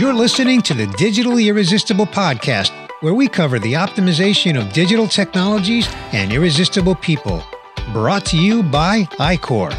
You're listening to the Digitally Irresistible podcast, where we cover the optimization of digital technologies and irresistible people. Brought to you by iQor.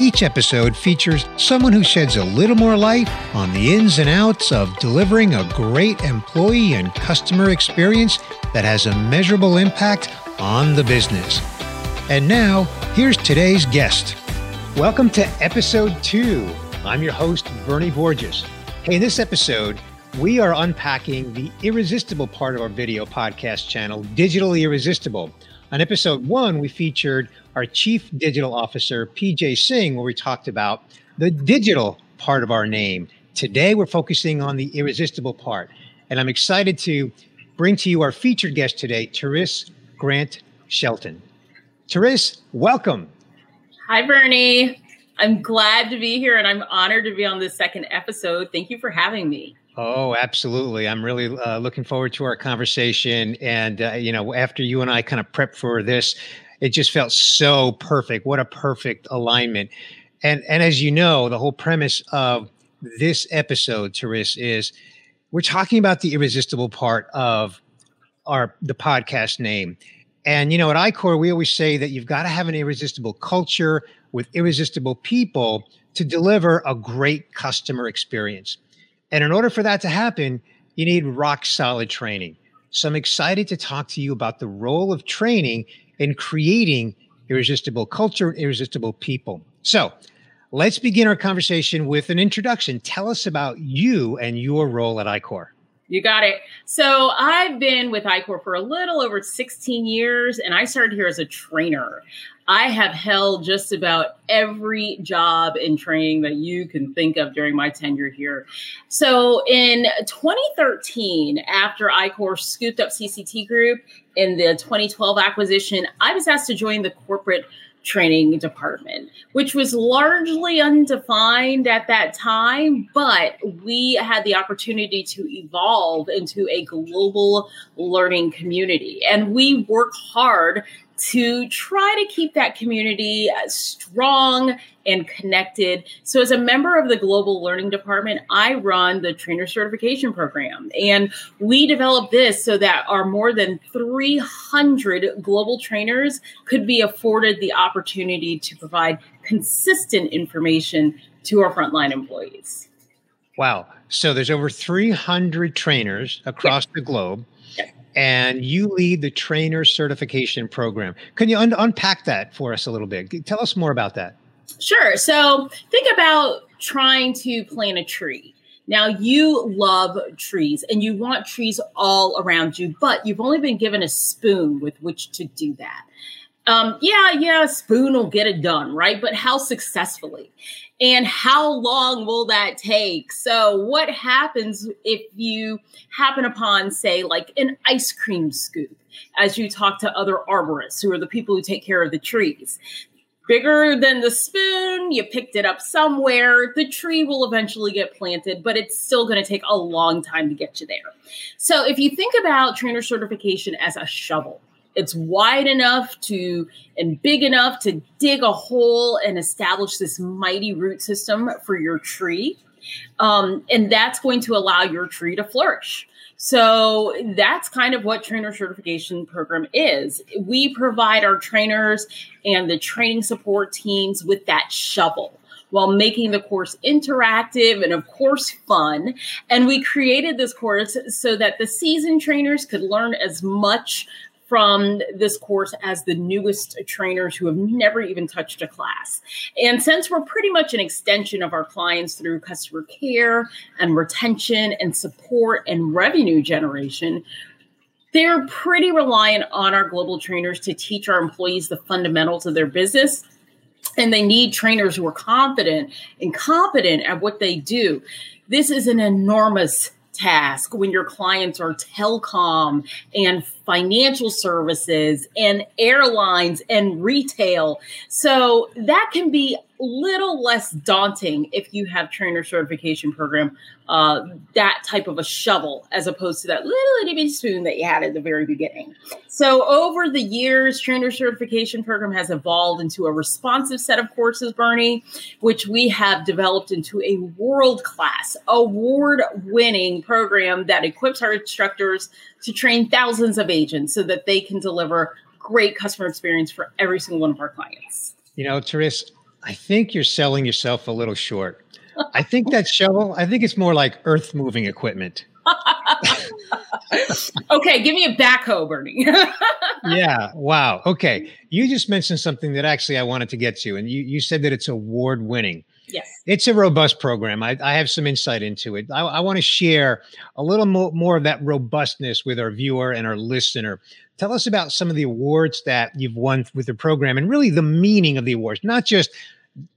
Each episode features someone who sheds a little more light on the ins and outs of delivering a great employee and customer experience that has a measurable impact on the business. And now, here's today's guest. Welcome to episode two. I'm your host, Bernie Borges. Hey, in this episode, we are unpacking the irresistible part of our video podcast channel, Digitally Irresistible. On episode one, we featured our Chief Digital Officer, PJ Singh, where we talked about the digital part of our name. Today, we're focusing on the irresistible part. And I'm excited to bring to you our featured guest today, Therese Grant Shelton. Therese, welcome. Hi, Bernie. I'm glad to be here and I'm honored to be on this second episode. Thank you for having me. Oh, absolutely. I'm really uh, looking forward to our conversation. And, uh, you know, after you and I kind of prepped for this, it just felt so perfect. What a perfect alignment. And, and as you know, the whole premise of this episode, Therese, is we're talking about the irresistible part of our the podcast name. And you know, at iQor, we always say that you've got to have an irresistible culture with irresistible people to deliver a great customer experience. And in order for that to happen, you need rock solid training. So I'm excited to talk to you about the role of training in creating irresistible culture and irresistible people. So let's begin our conversation with an introduction. Tell us about you and your role at iQor. You got it. So I've been with iQor for a little over 16 years, and I started here as a trainer. I have held just about every job in training that you can think of during my tenure here. So in 2013, after iQor scooped up CCT Group in the 2012 acquisition, I was asked to join the corporate training department, which was largely undefined at that time, but we had the opportunity to evolve into a global learning community. And we work hard to try to keep that community uh, strong and connected. So, as a member of the Global Learning Department, I run the trainer certification program. And we developed this so that our more than 300 global trainers could be afforded the opportunity to provide consistent information to our frontline employees. Wow. So, there's over 300 trainers across the globe and you lead the trainer certification program. Can you un- unpack that for us a little bit? Tell us more about that. Sure. So think about trying to plant a tree. Now, you love trees and you want trees all around you, but you've only been given a spoon with which to do that. Um, yeah, yeah, spoon will get it done, right? But how successfully? And how long will that take? So, what happens if you happen upon, say, like an ice cream scoop as you talk to other arborists who are the people who take care of the trees? Bigger than the spoon, you picked it up somewhere. The tree will eventually get planted, but it's still going to take a long time to get you there. So, if you think about trainer certification as a shovel, it's wide enough to and big enough to dig a hole and establish this mighty root system for your tree. Um, and that's going to allow your tree to flourish. So that's kind of what trainer certification program is. We provide our trainers and the training support teams with that shovel while making the course interactive and of course fun. And we created this course so that the seasoned trainers could learn as much from this course as the newest trainers who have never even touched a class. And since we're pretty much an extension of our clients through customer care and retention and support and revenue generation, they're pretty reliant on our global trainers to teach our employees the fundamentals of their business. And they need trainers who are confident and competent at what they do. This is an enormous task when your clients are telecom and financial services and airlines and retail. So that can be a little less daunting if you have trainer certification program uh, that type of a shovel as opposed to that little itty bitty spoon that you had at the very beginning. So over the years, trainer certification program has evolved into a responsive set of courses, Bernie, which we have developed into a world class, award winning program that equips our instructors to train thousands of agents so that they can deliver great customer experience for every single one of our clients. You know, Therese, I think you're selling yourself a little short. I think that shovel, I think it's more like earth moving equipment. okay, give me a backhoe, Bernie. yeah. Wow. Okay. You just mentioned something that actually I wanted to get to, and you, you said that it's award winning. Yes. It's a robust program. I, I have some insight into it. I, I want to share a little more, more of that robustness with our viewer and our listener. Tell us about some of the awards that you've won with the program and really the meaning of the awards, not just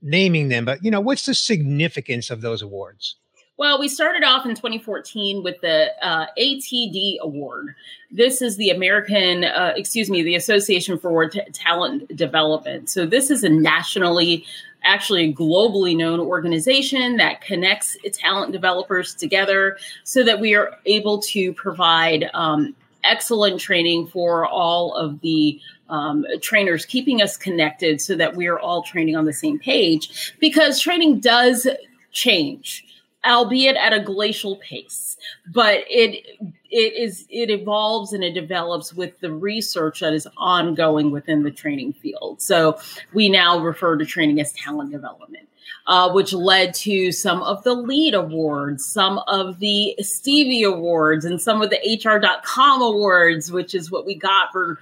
naming them, but you know, what's the significance of those awards? Well, we started off in 2014 with the uh, ATD Award. This is the American, uh, excuse me, the Association for T- Talent Development. So this is a nationally, actually globally known organization that connects talent developers together so that we are able to provide um, excellent training for all of the um, trainers, keeping us connected so that we are all training on the same page because training does change albeit at a glacial pace but it it is it evolves and it develops with the research that is ongoing within the training field. So we now refer to training as talent development uh, which led to some of the LEAD awards, some of the Stevie awards, and some of the HR.com awards, which is what we got for,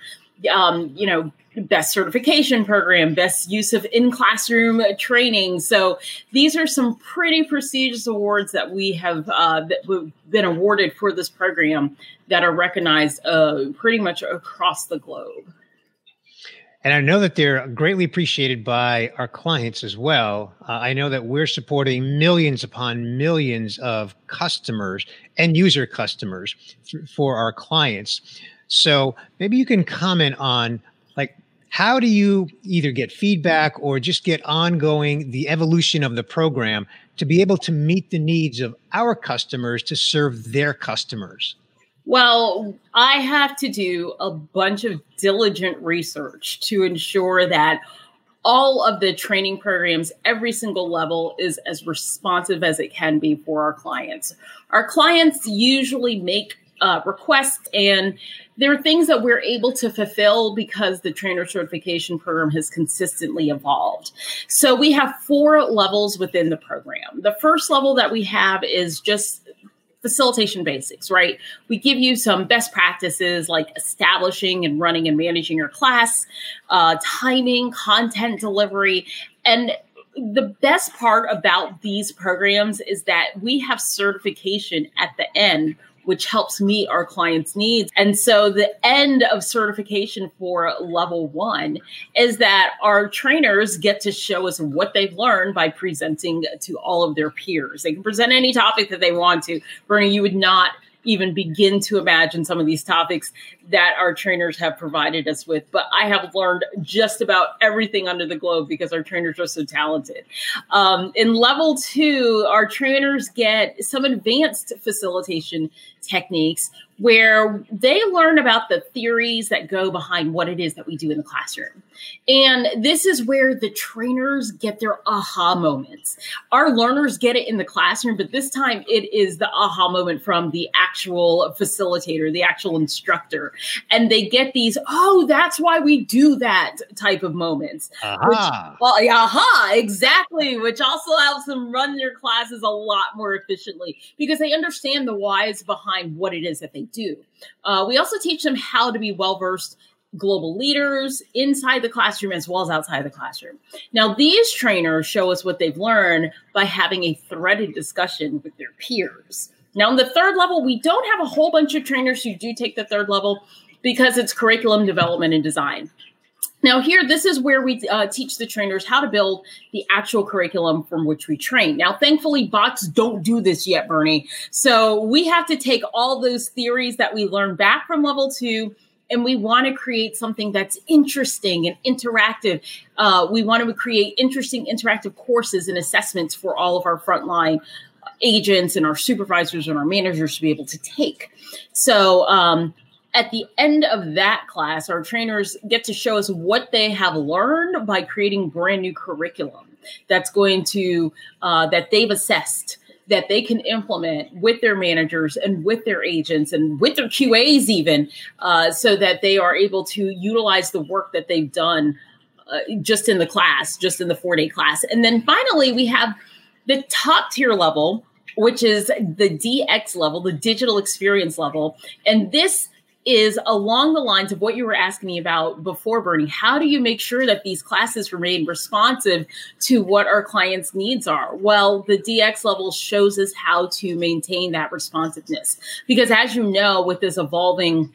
um, you know, best certification program, best use of in classroom training. So these are some pretty prestigious awards that we have uh, that we've been awarded for this program that are recognized uh, pretty much across the globe. And I know that they're greatly appreciated by our clients as well. Uh, I know that we're supporting millions upon millions of customers and user customers for our clients. So maybe you can comment on like how do you either get feedback or just get ongoing the evolution of the program to be able to meet the needs of our customers to serve their customers? Well, I have to do a bunch of diligent research to ensure that all of the training programs, every single level is as responsive as it can be for our clients. Our clients usually make uh, requests and there are things that we're able to fulfill because the trainer certification program has consistently evolved. So we have four levels within the program. The first level that we have is just facilitation basics, right? We give you some best practices like establishing and running and managing your class, uh, timing, content delivery, and the best part about these programs is that we have certification at the end which helps meet our clients' needs. And so the end of certification for level one is that our trainers get to show us what they've learned by presenting to all of their peers. They can present any topic that they want to. Bernie, you would not even begin to imagine some of these topics that our trainers have provided us with. But I have learned just about everything under the globe because our trainers are so talented. Um, in level two, our trainers get some advanced facilitation techniques where they learn about the theories that go behind what it is that we do in the classroom. And this is where the trainers get their aha moments. Our learners get it in the classroom, but this time it is the aha moment from the actual facilitator, the actual instructor. And they get these, oh, that's why we do that type of moments. Aha. Which, well, yeah, aha, exactly, which also helps them run their classes a lot more efficiently because they understand the whys behind what it is that they do. Uh, we also teach them how to be well versed global leaders inside the classroom as well as outside the classroom. Now, these trainers show us what they've learned by having a threaded discussion with their peers. Now, in the third level, we don't have a whole bunch of trainers who do take the third level because it's curriculum development and design. Now, here, this is where we uh, teach the trainers how to build the actual curriculum from which we train. Now, thankfully, bots don't do this yet, Bernie. So we have to take all those theories that we learn back from level two and we want to create something that's interesting and interactive. Uh, we want to create interesting interactive courses and assessments for all of our frontline agents and our supervisors and our managers to be able to take. So um, at the end of that class, our trainers get to show us what they have learned by creating brand new curriculum that's going to uh, that they've assessed that they can implement with their managers and with their agents and with their QAs, even uh, so that they are able to utilize the work that they've done uh, just in the class, just in the four day class. And then finally, we have the top tier level, which is the DX level, the digital experience level. And this is along the lines of what you were asking me about before, Bernie. How do you make sure that these classes remain responsive to what our clients' needs are? Well, the DX level shows us how to maintain that responsiveness. Because as you know, with this evolving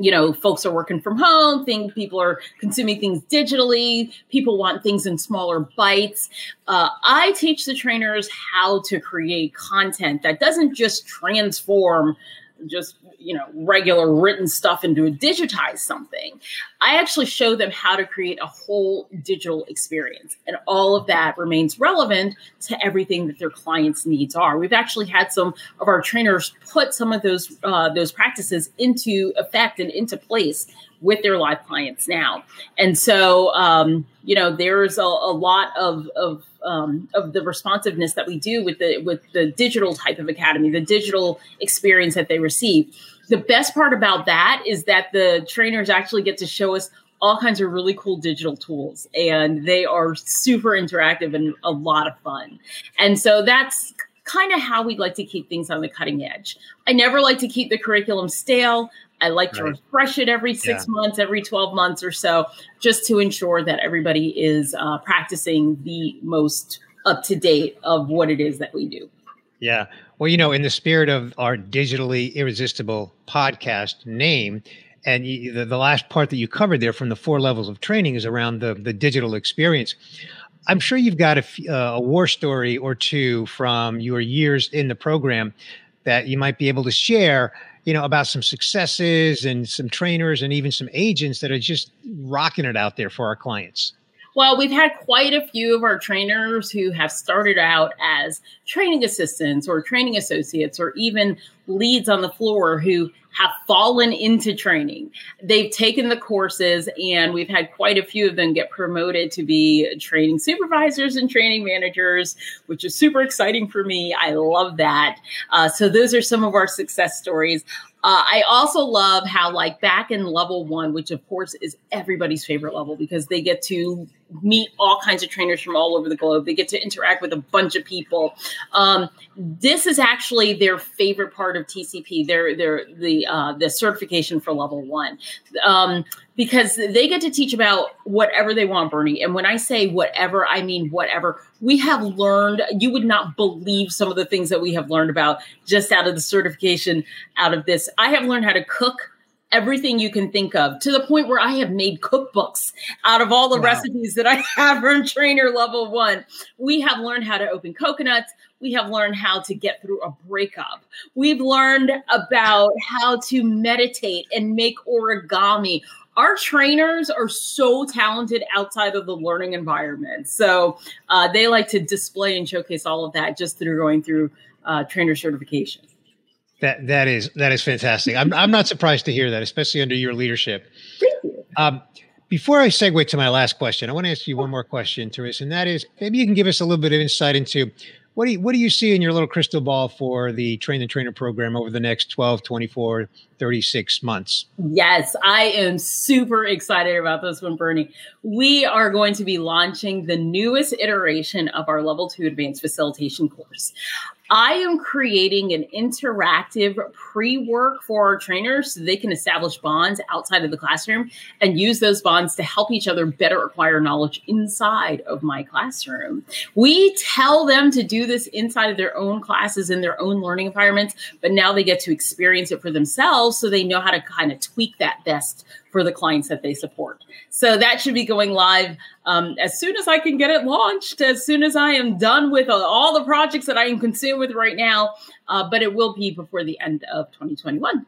you know folks are working from home think people are consuming things digitally people want things in smaller bites. Uh, i teach the trainers how to create content that doesn't just transform just you know regular written stuff into a digitized something i actually show them how to create a whole digital experience. And all of that remains relevant to everything that their clients needs are. We've actually had some of our trainers put some of those uh, those practices into effect and into place with their live clients now. And so, um, you know, there's a, a lot of, of, um, of the responsiveness that we do with the, with the digital type of academy, the digital experience that they receive. The best part about that is that the trainers actually get to show us all kinds of really cool digital tools and they are super interactive and a lot of fun. And so that's kind of how we'd like to keep things on the cutting edge. I never like to keep the curriculum stale. I like to refresh it every six yeah. months, every 12 months or so, just to ensure that everybody is uh, practicing the most up to date of what it is that we do. Yeah. Well, you know, in the spirit of our digitally irresistible podcast name, and you, the, the last part that you covered there from the four levels of training is around the, the digital experience. I'm sure you've got a, uh, a war story or two from your years in the program that you might be able to share you know, about some successes and some trainers and even some agents that are just rocking it out there for our clients? Well, we've had quite a few of our trainers who have started out as training assistants or training associates or even leads on the floor who have fallen into training. They've taken the courses, and we've had quite a few of them get promoted to be training supervisors and training managers, which is super exciting for me. I love that. Uh, so, those are some of our success stories. Uh, I also love how, like, back in level one, which of course is everybody's favorite level because they get to meet all kinds of trainers from all over the globe. They get to interact with a bunch of people. Um, this is actually their favorite part of TCP. Their their the uh, the certification for level one. Um, because they get to teach about whatever they want, Bernie. And when I say whatever, I mean whatever. We have learned, you would not believe some of the things that we have learned about just out of the certification, out of this. I have learned how to cook everything you can think of to the point where I have made cookbooks out of all the wow. recipes that I have from trainer level one. We have learned how to open coconuts. We have learned how to get through a breakup. We've learned about how to meditate and make origami our trainers are so talented outside of the learning environment. So uh, they like to display and showcase all of that just through going through uh, trainer certification. That that is that is fantastic. I'm I'm not surprised to hear that, especially under your leadership. Thank you. Um, before I segue to my last question, I want to ask you one more question, Teresa, and that is maybe you can give us a little bit of insight into what do you what do you see in your little crystal ball for the train the trainer program over the next 12 24 36 months. Yes i am super excited about this one bernie. We are going to be launching the newest iteration of our level 2 advanced facilitation course. I am creating an interactive pre work for our trainers so they can establish bonds outside of the classroom and use those bonds to help each other better acquire knowledge inside of my classroom. We tell them to do this inside of their own classes in their own learning environments, but now they get to experience it for themselves so they know how to kind of tweak that best for the clients that they support. So that should be going live um, as soon as I can get it launched, as soon as I am done with all the projects that I am consumed with right now. Uh, but it will be before the end of 2021.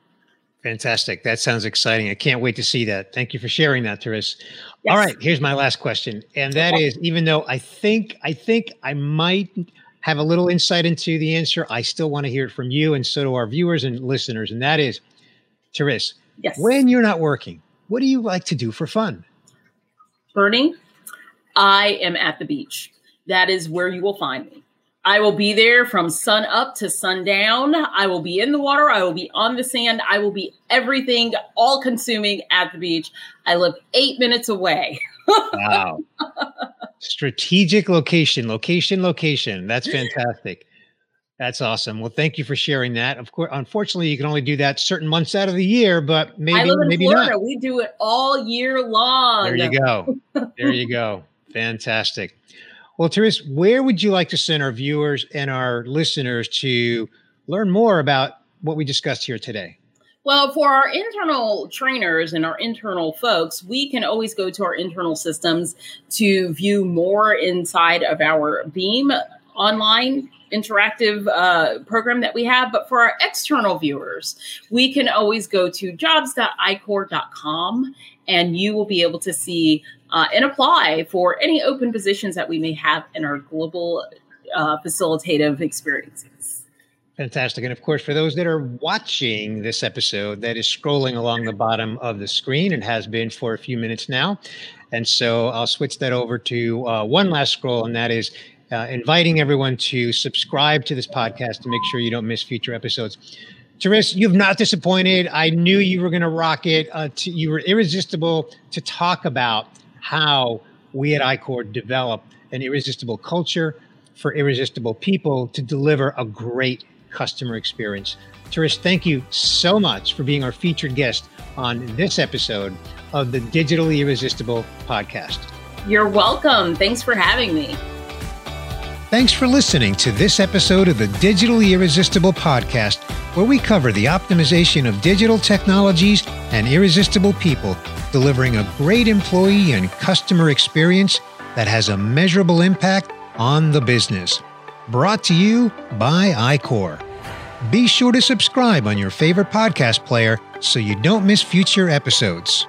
Fantastic. That sounds exciting. I can't wait to see that. Thank you for sharing that, Therese. Yes. All right, here's my last question. And that is even though I think I think I might have a little insight into the answer, I still want to hear it from you and so do our viewers and listeners. And that is, Therese, yes. when you're not working, what do you like to do for fun? Bernie, I am at the beach. That is where you will find me. I will be there from sun up to sundown. I will be in the water. I will be on the sand. I will be everything, all consuming at the beach. I live eight minutes away. wow. Strategic location, location, location. That's fantastic. That's awesome. Well, thank you for sharing that. Of course, unfortunately, you can only do that certain months out of the year, but maybe maybe Florida. not. We do it all year long. There you go. there you go. Fantastic. Well, Therese, where would you like to send our viewers and our listeners to learn more about what we discussed here today? Well, for our internal trainers and our internal folks, we can always go to our internal systems to view more inside of our Beam online interactive uh, program that we have. But for our external viewers, we can always go to jobs.iqor.com and you will be able to see uh, and apply for any open positions that we may have in our global uh, facilitative experiences. Fantastic. And of course, for those that are watching this episode, that is scrolling along the bottom of the screen and has been for a few minutes now. And so I'll switch that over to uh, one last scroll, and that is uh, inviting everyone to subscribe to this podcast to make sure you don't miss future episodes. Therese, you've not disappointed. I knew you were going to rock it. Uh, to, you were irresistible to talk about how we at iQor develop an irresistible culture for irresistible people to deliver a great customer experience. Therese, thank you so much for being our featured guest on this episode of the Digitally Irresistible podcast. You're welcome. Thanks for having me. Thanks for listening to this episode of the Digitally Irresistible podcast, where we cover the optimization of digital technologies and irresistible people delivering a great employee and customer experience that has a measurable impact on the business. Brought to you by iQor. Be sure to subscribe on your favorite podcast player so you don't miss future episodes.